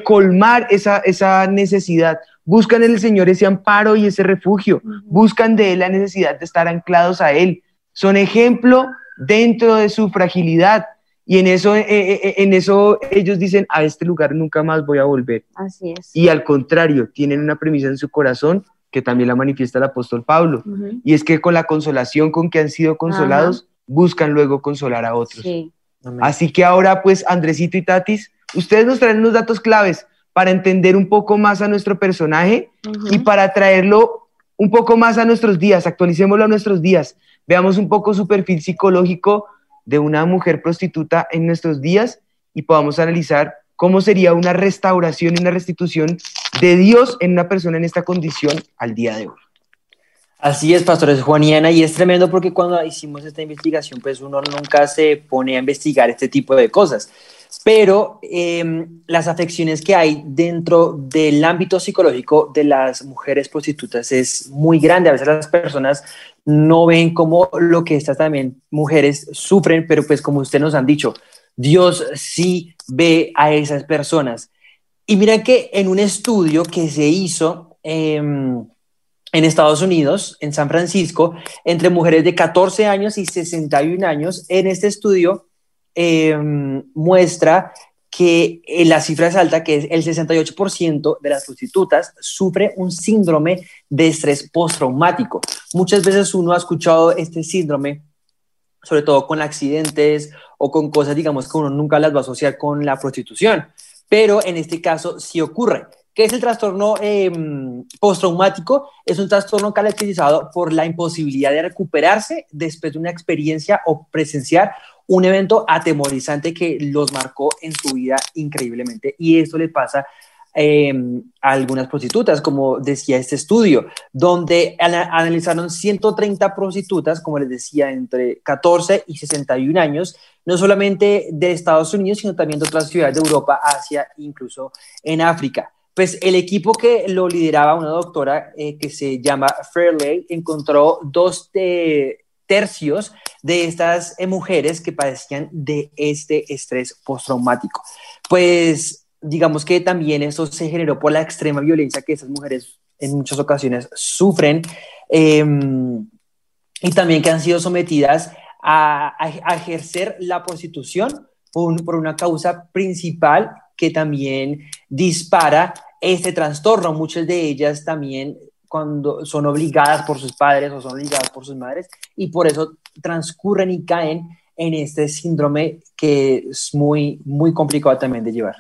colmar esa, esa necesidad, buscan en el Señor ese amparo y ese refugio, buscan de Él la necesidad de estar anclados a Él, son ejemplo dentro de su fragilidad, y en eso, eh, eh, eh, en eso ellos dicen, a este lugar nunca más voy a volver. Así es. Y al contrario, tienen una premisa en su corazón que también la manifiesta el apóstol Pablo. Y es que con la consolación con que han sido consolados, buscan luego consolar a otros. Así que ahora, pues, Andresito y Tatis, ustedes nos traen unos datos claves para entender un poco más a nuestro personaje y para traerlo un poco más a nuestros días, actualicémoslo a nuestros días, veamos un poco su perfil psicológico de una mujer prostituta en nuestros días y podamos analizar cómo sería una restauración y una restitución de Dios en una persona en esta condición al día de hoy. Así es, pastores Juaniana, y es tremendo porque cuando hicimos esta investigación, pues uno nunca se pone a investigar este tipo de cosas. Pero em, las afecciones que hay dentro del ámbito psicológico de las mujeres prostitutas es muy grande. A veces las personas no ven como lo que estas también mujeres sufren, pero pues como ustedes nos han dicho, Dios sí ve a esas personas. Y mira que en un estudio que se hizo em, en Estados Unidos, en San Francisco, entre mujeres de 14 años y 61 años, en este estudio em, muestra que eh, la cifra es alta, que es el 68% de las prostitutas sufre un síndrome de estrés postraumático. Muchas veces uno ha escuchado este síndrome, sobre todo con accidentes o con cosas, digamos, que uno nunca las va a asociar con la prostitución, pero en este caso sí ocurre. ¿Qué es el trastorno em, postraumático? Es un trastorno caracterizado por la imposibilidad de recuperarse después de una experiencia o presenciar un evento atemorizante que los marcó en su vida increíblemente. Y esto le pasa em, a algunas prostitutas, como decía este estudio, donde analizaron 130 prostitutas, como les decía, entre 14 y 61 años, no solamente de Estados Unidos, sino también de otras ciudades de Europa, Asia, incluso en África. Pues el equipo que lo lideraba una doctora eh, que se llama Fairley encontró dos de tercios de estas eh, mujeres que padecían de este estrés postraumático. Pues digamos que también eso se generó por la extrema violencia que esas mujeres en muchas ocasiones sufren em, y también que han sido sometidas a, ejercer la prostitución por, una causa principal que también dispara este trastorno. Muchas de ellas también cuando son obligadas por sus padres o son obligadas por sus madres y por eso transcurren y caen en este síndrome que es muy, muy complicado también de llevar.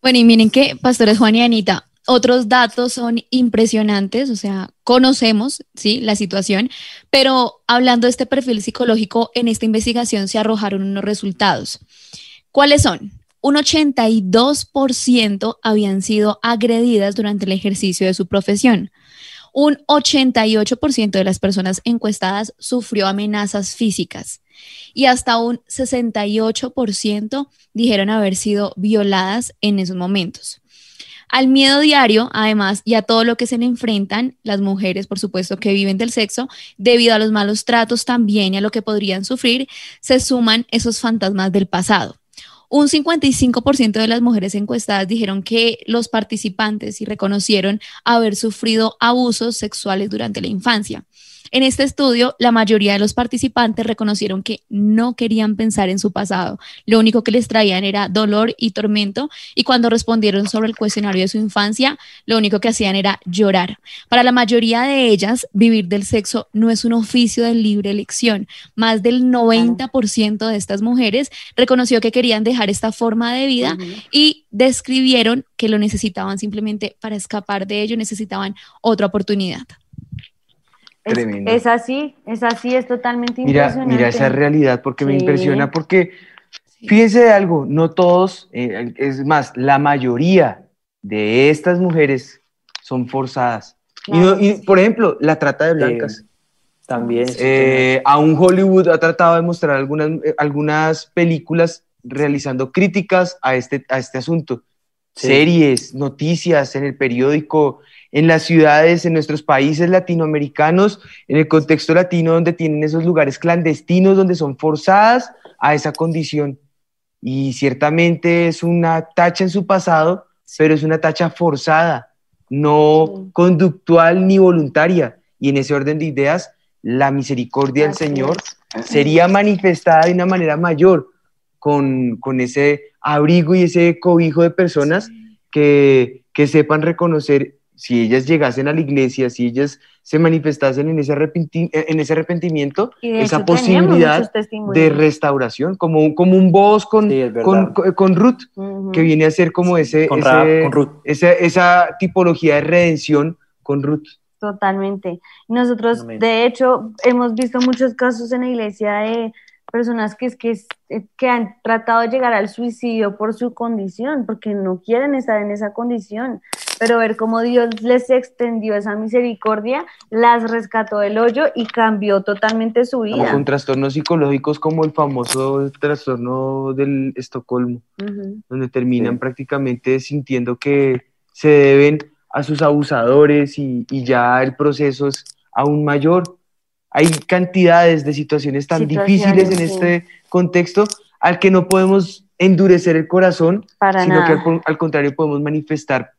Bueno, y miren que, pastores Juan y Anita, otros datos son impresionantes, o sea, conocemos, ¿sí? La situación, pero hablando de este perfil psicológico, en esta investigación se arrojaron unos resultados. ¿Cuáles son? un 82% habían sido agredidas durante el ejercicio de su profesión. Un 88% de las personas encuestadas sufrió amenazas físicas y hasta un 68% dijeron haber sido violadas en esos momentos. Al miedo diario, además, y a todo lo que se le enfrentan las mujeres, por supuesto, que viven del sexo, debido a los malos tratos también y a lo que podrían sufrir, se suman esos fantasmas del pasado. Un 55% de las mujeres encuestadas dijeron que los participantes y reconocieron haber sufrido abusos sexuales durante la infancia. En este estudio, la mayoría de los participantes reconocieron que no querían pensar en su pasado. Lo único que les traían era dolor y tormento y cuando respondieron sobre el cuestionario de su infancia, lo único que hacían era llorar. Para la mayoría de ellas, vivir del sexo no es un oficio de libre elección. Más del 90% de estas mujeres reconoció que querían dejar esta forma de vida y describieron que lo necesitaban simplemente para escapar de ello, necesitaban otra oportunidad. Es, Tremendo. es así, es así, es totalmente Mira, impresionante. mira esa realidad porque me impresiona porque fíjense de algo, no todos, eh, es más, la mayoría de estas mujeres son forzadas. Y no- Y, por ejemplo, la trata de blancas. También. Eh, aún Hollywood ha tratado de mostrar algunas, eh, algunas películas realizando críticas a este, a este asunto. Sí. Series, noticias en el periódico, en las ciudades, en nuestros países latinoamericanos, en el contexto latino donde tienen esos lugares clandestinos, donde son forzadas a esa condición. Y ciertamente es una tacha en su pasado, pero es una tacha forzada, no conductual ni voluntaria. Y en ese orden de ideas, la misericordia del Señor sería manifestada de una manera mayor con, con ese abrigo y ese cobijo de personas que, que sepan reconocer, si ellas llegasen a la iglesia, si ellas se manifestasen en ese, arrepenti- en ese arrepentimiento, esa posibilidad de restauración, como un, como un voz con, con, con- con Ruth, que viene a ser como ese, Con ese- Rahab, con Ruth. esa, esa tipología de redención con Ruth. Totalmente. Nosotros, Amén. de hecho, hemos visto muchos casos en la iglesia de personas que, es que, eh, que han tratado de llegar al suicidio por su condición, porque no quieren estar en esa condición, pero ver cómo Dios les extendió esa misericordia, las rescató del hoyo y cambió totalmente su Como vida. con trastornos psicológicos como el famoso trastorno del Estocolmo, donde terminan prácticamente sintiendo que se deben a sus abusadores y, y ya el proceso es aún mayor. Hay cantidades de situaciones tan Situaciones, difíciles en sí. este contexto al que no podemos endurecer el corazón, Para sino nada. que al, al contrario podemos manifestar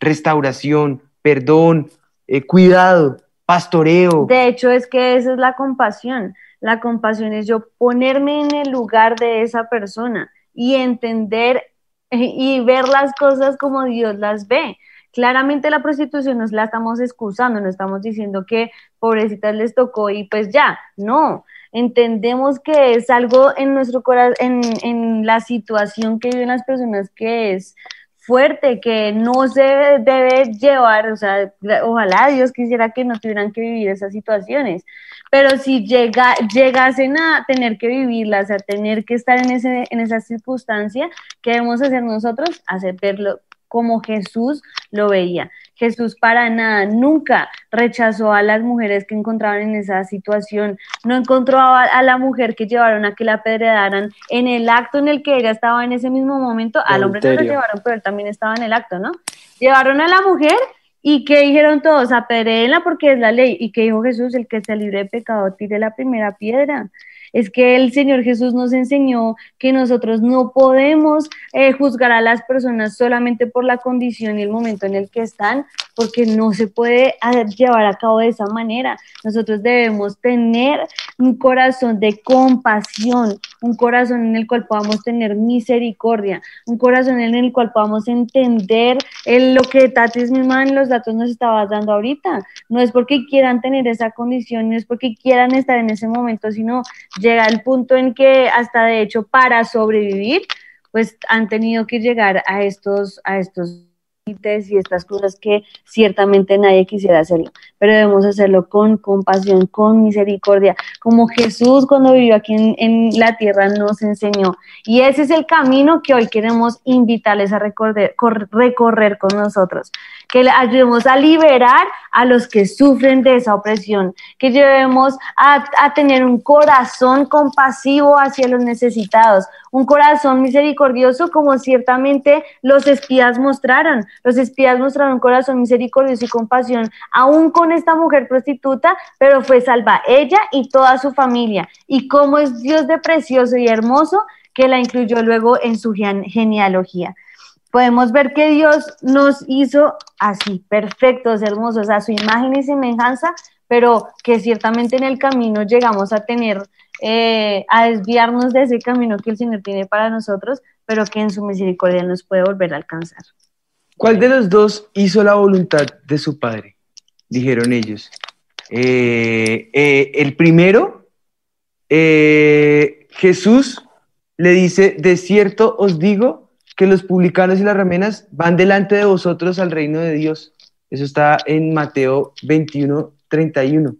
restauración, perdón, eh, cuidado, pastoreo. De hecho, es que esa es la compasión. La compasión es yo ponerme en el lugar de esa persona y entender y ver las cosas como Dios las ve. Claramente la prostitución nos la estamos excusando, no estamos diciendo que pobrecitas les tocó y pues ya, no. Entendemos que es algo en nuestro corazón, en, en la situación que viven las personas que es fuerte, que no se debe llevar, o sea, ojalá Dios quisiera que no tuvieran que vivir esas situaciones, pero si llega, llegasen a tener que vivirlas, a tener que estar en, ese, en esa circunstancia, ¿qué debemos hacer nosotros? Hacer verlo como Jesús lo veía. Jesús para nada, nunca rechazó a las mujeres que encontraban en esa situación, no encontró a, a la mujer que llevaron a que la apedrearan en el acto en el que ella estaba en ese mismo momento, al hombre no lo llevaron, pero él también estaba en el acto, ¿no? Llevaron a la mujer y que dijeron todos, apedréenla porque es la ley, y que dijo Jesús, el que se libre de pecado, tire la primera piedra. Es que el Señor Jesús nos enseñó que nosotros no podemos eh, juzgar a las personas solamente por la condición y el momento en el que están, porque no se puede ah, llevar a cabo de esa manera. Nosotros debemos tener un corazón de compasión, un corazón en el cual podamos tener misericordia, un corazón en el cual podamos entender el- lo que Tatis misma en los datos nos estaba dando ahorita. No es porque quieran tener esa condición, no es porque quieran estar en ese momento, sino llega el punto en que hasta de hecho para sobrevivir, pues han tenido que llegar a estos, a estos y estas cosas que ciertamente nadie quisiera hacerlo, pero debemos hacerlo con compasión, con misericordia, como Jesús cuando vivió aquí en, la tierra nos enseñó. Y ese es el camino que hoy queremos invitarles a recorrer, cor- recorrer con nosotros, que ayudemos a liberar a los que sufren de esa opresión, que llevemos a, a tener un corazón compasivo hacia los necesitados, un corazón misericordioso como ciertamente los espías mostraron. Los espías mostraron un corazón misericordioso y compasión, aún con esta mujer prostituta, pero fue salva ella y toda su familia. Y cómo es Dios de precioso y hermoso que la incluyó luego en su gen- genealogía. Podemos ver que Dios nos hizo así, perfectos, hermosos, a su imagen y semejanza, pero que ciertamente en el camino llegamos a tener, eh, a desviarnos de ese camino que el Señor tiene para nosotros, pero que en su misericordia nos puede volver a alcanzar. ¿Cuál de los dos hizo la voluntad de su padre? Dijeron ellos. Eh, eh, el primero, Jesús le dice, de cierto os digo que los publicanos y las ramenas van delante de vosotros al reino de Dios. Eso está en Mateo 21, 31,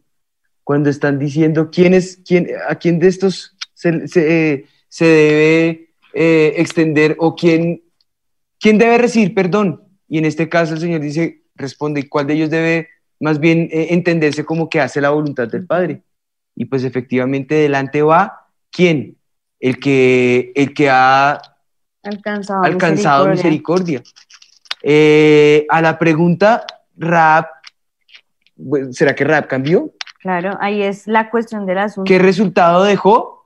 cuando están diciendo quién es, quién, a quién de estos se, se, eh, se debe eh, extender o quién, quién debe recibir perdón. Y en este caso el Señor dice, responde, ¿y cuál de ellos debe más bien eh, entenderse como que hace la voluntad del Padre? Y pues efectivamente delante va, ¿quién? El que, el que ha Alcanzado, alcanzado misericordia. misericordia. Eh, a la pregunta, Raab, bueno, ¿será que Raab cambió? Claro, ahí es la cuestión del asunto. ¿Qué resultado dejó?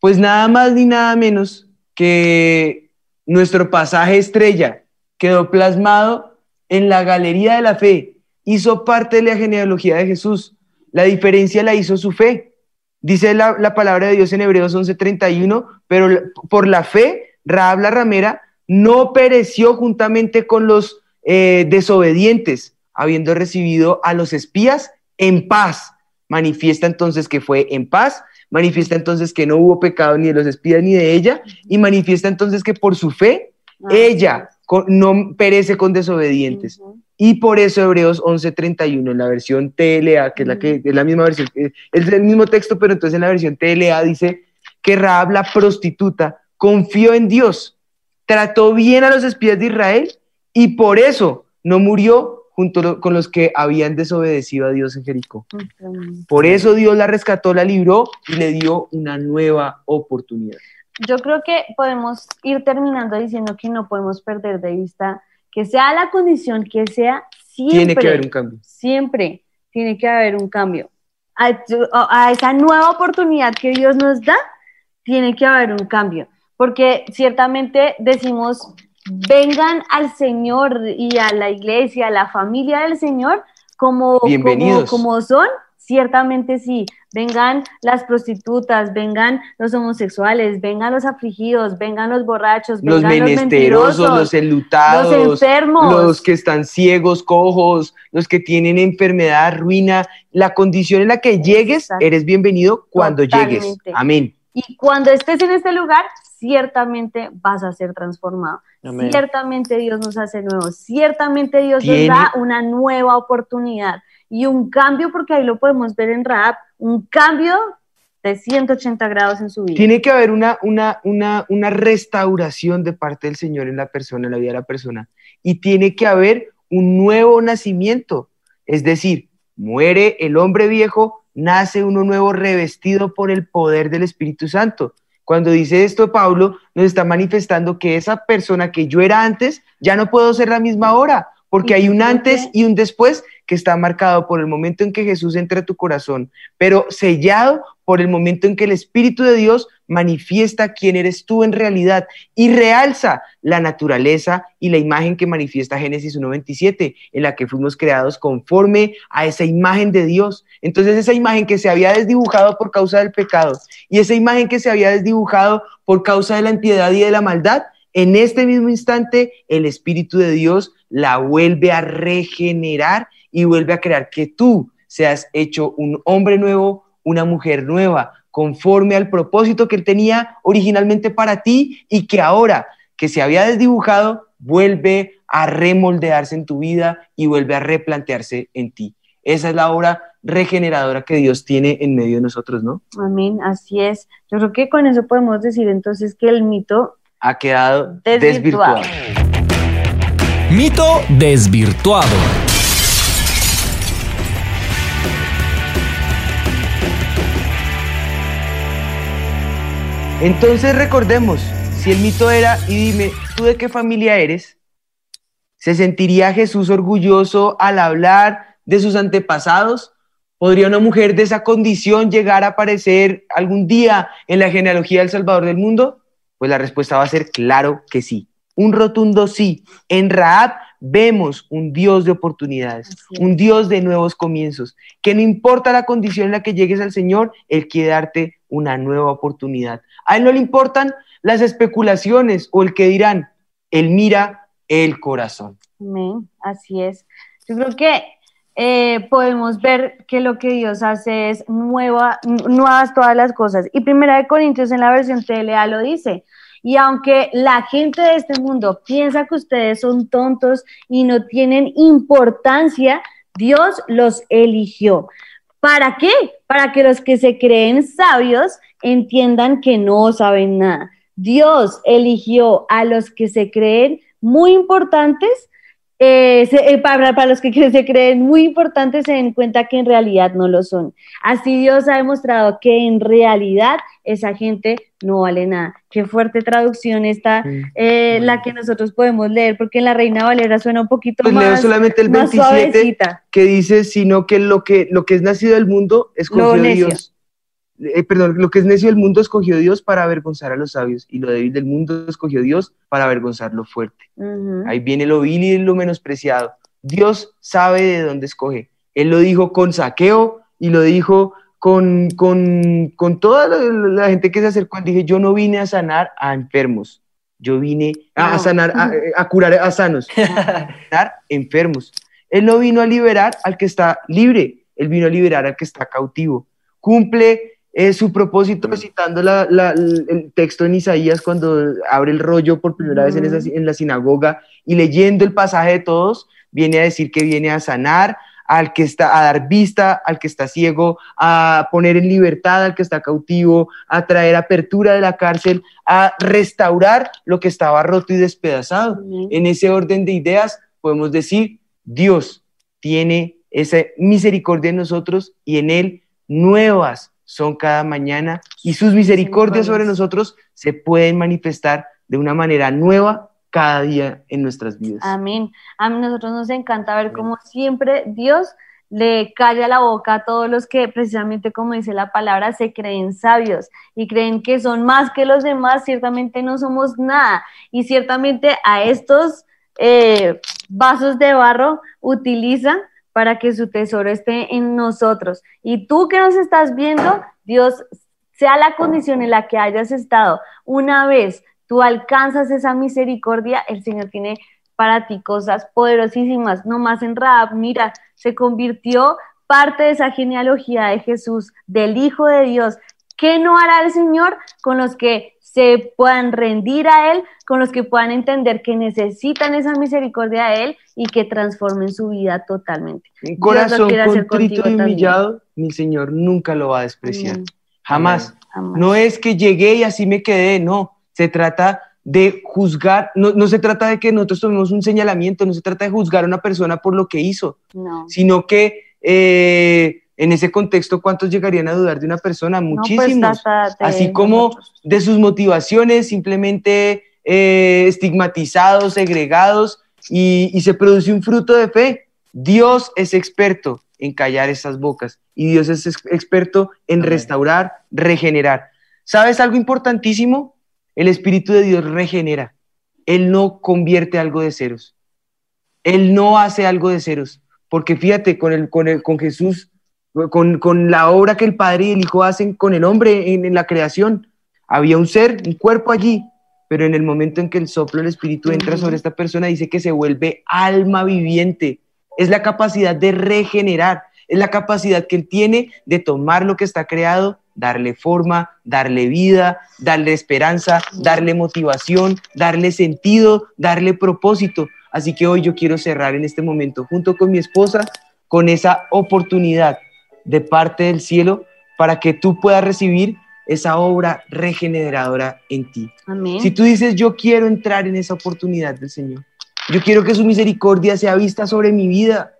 Pues nada más ni nada menos que nuestro pasaje estrella quedó plasmado en la galería de la fe, hizo parte de la genealogía de Jesús. La diferencia la hizo su fe. Dice la, la palabra de Dios en Hebreos 11:31, pero por la fe, Raab la ramera no pereció juntamente con los eh, desobedientes, habiendo recibido a los espías en paz. Manifiesta entonces que fue en paz, manifiesta entonces que no hubo pecado ni de los espías ni de ella, y manifiesta entonces que por su fe, ella no perece con desobedientes. Y por eso Hebreos 11:31, en la versión TLA, que es la, que, es la misma versión, eh, es el mismo texto, pero entonces en la versión TLA dice que Raab, la prostituta, confió en Dios, trató bien a los espías de Israel y por eso no murió junto con los que habían desobedecido a Dios en Jericó. Por eso Dios la rescató, la libró y le dio una nueva oportunidad. Yo creo que podemos ir terminando diciendo que no podemos perder de vista que sea la condición que sea, siempre, Tiene que haber un cambio. siempre tiene que haber un cambio. A, a esa nueva oportunidad que Dios nos da, tiene que haber un cambio. Porque ciertamente decimos, vengan al Señor y a la iglesia, a la familia del Señor, como, como, Bienvenidos. como son, ciertamente sí. Vengan las prostitutas, vengan los homosexuales, vengan los afligidos, vengan los borrachos, Los vengan los menesterosos, mentirosos, los enlutados, los enfermos. los que están ciegos, cojos, los que tienen enfermedad, ruina. La condición en la que llegues, eres bienvenido cuando llegues. Amén. Y cuando estés en este lugar, ciertamente vas a ser transformado. Amén. Ciertamente Dios nos hace nuevos. Ciertamente Dios Tiene- nos da una nueva oportunidad y un cambio, porque ahí lo podemos ver en Raab, un cambio de 180 grados en su vida. Tiene que haber una, una, una, una restauración de parte del Señor en la persona, en la vida de la persona. Y tiene que haber un nuevo nacimiento. Es decir, muere el hombre viejo, nace uno nuevo revestido por el poder del Espíritu Santo. Cuando dice esto, Pablo nos está manifestando que esa persona que yo era antes, ya no puedo ser la misma ahora, porque hay un antes y un después que está marcado por el momento en que Jesús entra a tu corazón, pero sellado por el momento en que el Espíritu de Dios manifiesta quién eres tú en realidad y realza la naturaleza y la imagen que manifiesta Génesis 1.27, en la que fuimos creados conforme a esa imagen de Dios. Entonces esa imagen que se había desdibujado por causa del pecado y esa imagen que se había desdibujado por causa de la impiedad y de la maldad, en este mismo instante el Espíritu de Dios la vuelve a regenerar y vuelve a crear que tú seas hecho un hombre nuevo, una mujer nueva, conforme al propósito que él tenía originalmente para ti y que ahora que se había desdibujado vuelve a remoldearse en tu vida y vuelve a replantearse en ti. Esa es la obra regeneradora que Dios tiene en medio de nosotros, ¿no? Amén, así es. Yo creo que con eso podemos decir entonces que el mito Ha quedado Desvirtuado. desvirtuado. Mito desvirtuado. Entonces recordemos, si el mito era, y dime, ¿tú de qué familia eres? ¿Se sentiría Jesús orgulloso al hablar de sus antepasados? ¿Podría una mujer de esa condición llegar a aparecer algún día en la genealogía del Salvador del mundo? Pues la respuesta va a ser claro que sí. Un rotundo sí. En Raab vemos un Dios de oportunidades, un Dios de nuevos comienzos, que no importa la condición en la que llegues al Señor, Él quiere darte una nueva oportunidad. A Él no le importan las especulaciones o el que dirán, Él mira el corazón. Así es. Yo creo que eh, podemos ver que lo que Dios hace es nueva, nuevas todas las cosas. Y Primera de Corintios en la versión TLA lo dice. Y aunque la gente de este mundo piensa que ustedes son tontos y no tienen importancia, Dios los eligió. ¿Para qué? Para que los que se creen sabios entiendan que no saben nada. Dios eligió a los que se creen muy importantes eh, se- eh, para, para los que se creen muy importantes se den cuenta que en realidad no lo son. Así Dios ha demostrado que en realidad esa gente no vale nada. Qué fuerte traducción está eh, la que nosotros podemos leer, porque en la Reina Valera suena un poquito Pues más, leo solamente el más 27 suavecita. que dice, sino que lo que, lo que es nacido del mundo escogió Lo necio. Dios. Eh, perdón, lo que es necio del mundo escogió Dios para avergonzar a los sabios y lo débil del mundo escogió Dios para avergonzar lo fuerte. Ahí viene lo vil y lo menospreciado. Dios sabe de dónde escoge. Él lo dijo con saqueo y lo dijo con, con, con toda la, la gente que se acercó. Dije, yo no vine a sanar a enfermos. Yo vine a, sanar, a, a curar a sanos, a sanar enfermos. Él no vino a liberar al que está libre, él vino a liberar al que está cautivo. Cumple eh, su propósito citando la- la- el texto en Isaías cuando abre el rollo por primera vez en, esa- en la sinagoga y leyendo el pasaje de todos, viene a decir que viene a sanar al que está, a dar vista al que está ciego, a poner en libertad al que está cautivo, a traer apertura de la cárcel, a restaurar lo que estaba roto y despedazado. En ese orden de ideas podemos decir, Dios tiene esa misericordia en nosotros y en Él nuevas son cada mañana y sus misericordias sobre nosotros se pueden manifestar de una manera nueva cada día en nuestras vidas. Amén. A nosotros nos encanta ver cómo siempre Dios le calla la boca a todos los que precisamente como dice la palabra se creen sabios y creen que son más que los demás, ciertamente no somos nada y ciertamente a estos eh, vasos de barro utiliza para que su tesoro esté en nosotros. Y tú que nos estás viendo, Dios, sea la condición en la que hayas estado, una vez tú alcanzas esa misericordia, el Señor tiene para ti cosas poderosísimas, no más en Raab, mira, se convirtió parte de esa genealogía de Jesús, del Hijo de Dios. ¿Qué no hará el Señor con los que se puedan rendir a Él, con los que puedan entender que necesitan esa misericordia de Él y que transformen su vida totalmente? Un corazón contrito y humillado, mi Señor nunca lo va a despreciar. Jamás. No es que llegué y así me quedé, no. Se trata de juzgar, no, no se trata de que nosotros tomemos un señalamiento, no se trata de juzgar a una persona por lo que hizo, No. sino que eh, en ese contexto, ¿cuántos llegarían a dudar de una persona? No, pues, Muchísimos. de Así como de sus motivaciones, simplemente eh, estigmatizados, segregados, y, y se produce un fruto de fe. Dios es experto en callar esas bocas y Dios es ex- experto en restaurar, regenerar. ¿Sabes algo importantísimo? El Espíritu de Dios regenera. Él no convierte algo de ceros. Él no hace algo de ceros. Porque fíjate, con, el, con, el, con Jesús, con, con la obra que el Padre y el Hijo hacen con el hombre en, en la creación, había un ser, un cuerpo allí, pero en el momento en que el soplo del Espíritu entra sobre esta persona, dice que se vuelve alma viviente. Es la capacidad de regenerar, es la capacidad que él tiene de tomar lo que está creado darle forma, darle vida, darle esperanza, darle motivación, darle sentido, darle propósito. Así que hoy yo quiero cerrar en este momento junto con mi esposa con esa oportunidad de parte del cielo para que tú puedas recibir esa obra regeneradora en ti. Amén. Si tú dices, yo quiero entrar en esa oportunidad del Señor, yo quiero que su misericordia sea vista sobre mi vida.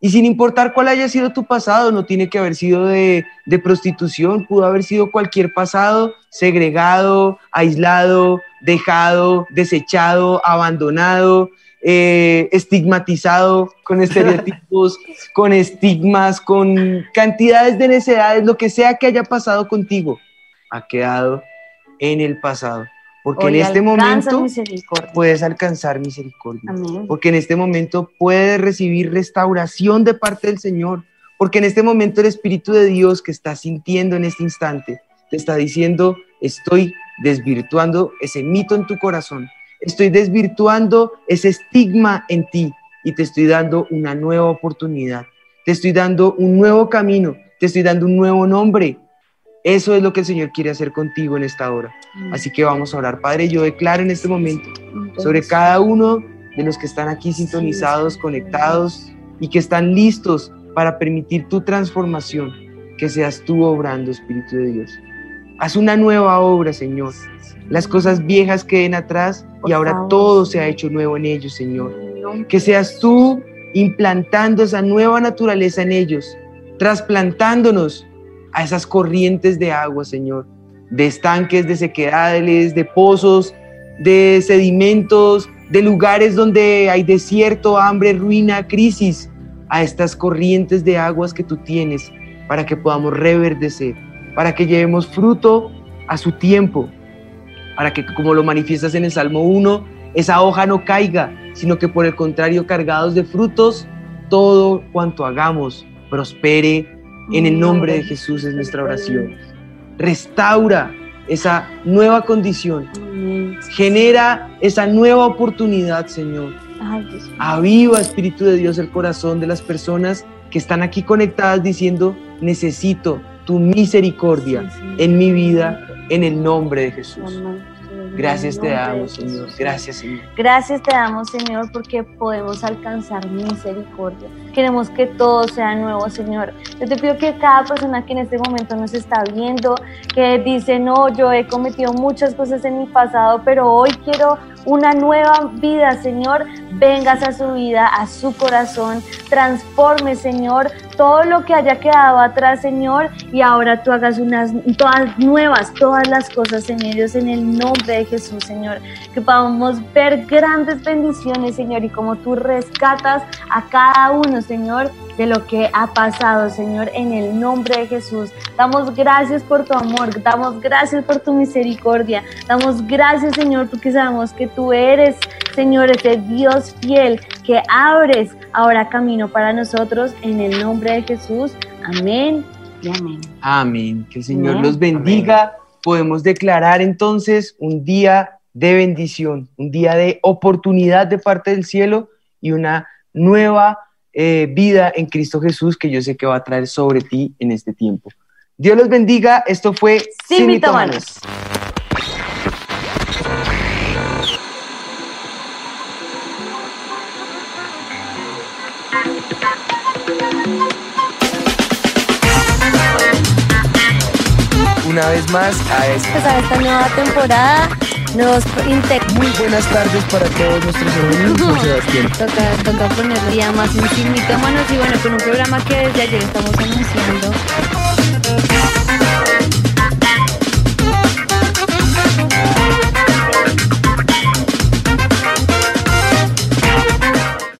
Y sin importar cuál haya sido tu pasado, no tiene que haber sido de, de prostitución, pudo haber sido cualquier pasado, segregado, aislado, dejado, desechado, abandonado, eh, estigmatizado, con estereotipos, con estigmas, con cantidades de necedades, lo que sea que haya pasado contigo, ha quedado en el pasado. Porque Hoy en este momento puedes alcanzar misericordia. Amén. Porque en este momento puedes recibir restauración de parte del Señor. Porque en este momento el Espíritu de Dios que estás sintiendo en este instante te está diciendo, estoy desvirtuando ese mito en tu corazón. Estoy desvirtuando ese estigma en ti y te estoy dando una nueva oportunidad. Te estoy dando un nuevo camino. Te estoy dando un nuevo nombre. Eso es lo que el Señor quiere hacer contigo en esta hora. Así que vamos a orar. Padre, yo declaro en este momento sobre cada uno de los que están aquí sintonizados, conectados y que están listos para permitir tu transformación, que seas tú obrando, Espíritu de Dios. Haz una nueva obra, Señor. Las cosas viejas queden atrás y ahora todo se ha hecho nuevo en ellos, Señor. Que seas tú implantando esa nueva naturaleza en ellos, trasplantándonos a esas corrientes de agua, Señor, de estanques, de sequedades, de pozos, de sedimentos, de lugares donde hay desierto, hambre, ruina, crisis, a estas corrientes de aguas que tú tienes para que podamos reverdecer, para que llevemos fruto a su tiempo, para que como lo manifiestas en el Salmo 1, esa hoja no caiga, sino que por el contrario, cargados de frutos, todo cuanto hagamos prospere. En el nombre de Jesús es nuestra oración. Restaura esa nueva condición. Genera esa nueva oportunidad, Señor. Aviva, Espíritu de Dios, el corazón de las personas que están aquí conectadas diciendo, necesito tu misericordia en mi vida, en el nombre de Jesús. Gracias te damos, Señor. Gracias, Señor. Gracias te damos, Señor, porque podemos alcanzar misericordia. Queremos que todo sea nuevo, Señor. Yo te pido que cada persona que en este momento nos está viendo, que dice, no, yo he cometido muchas cosas en mi pasado, pero hoy quiero una nueva vida, Señor, vengas a su vida, a su corazón, transforme, Señor, todo lo que haya quedado atrás, Señor, y ahora tú hagas unas todas nuevas, todas las cosas en ellos, en el nombre de Jesús, Señor, que podamos ver grandes bendiciones, Señor, y como tú rescatas a cada uno, Señor, de lo que ha pasado, Señor, en el nombre de Jesús. Damos gracias por tu amor, damos gracias por tu misericordia, damos gracias, Señor, porque sabemos que tú eres, Señor, ese Dios fiel que abres ahora camino para nosotros en el nombre de Jesús. Amén y amén. Amén. Que el Señor Amén. los bendiga. Podemos declarar entonces un día de bendición, un día de oportunidad de parte del cielo y una nueva eh, vida en Cristo Jesús que yo sé que va a traer sobre ti en este tiempo. Dios los bendiga. Esto fue Sin mitómanos. Una vez más a esta. Empezar esta nueva temporada, inte- Muy buenas tardes para todos nuestros. Juan Sebastián. Toca, toca ponerle ya más en Mitómanos y bueno, con un programa que desde ayer estamos anunciando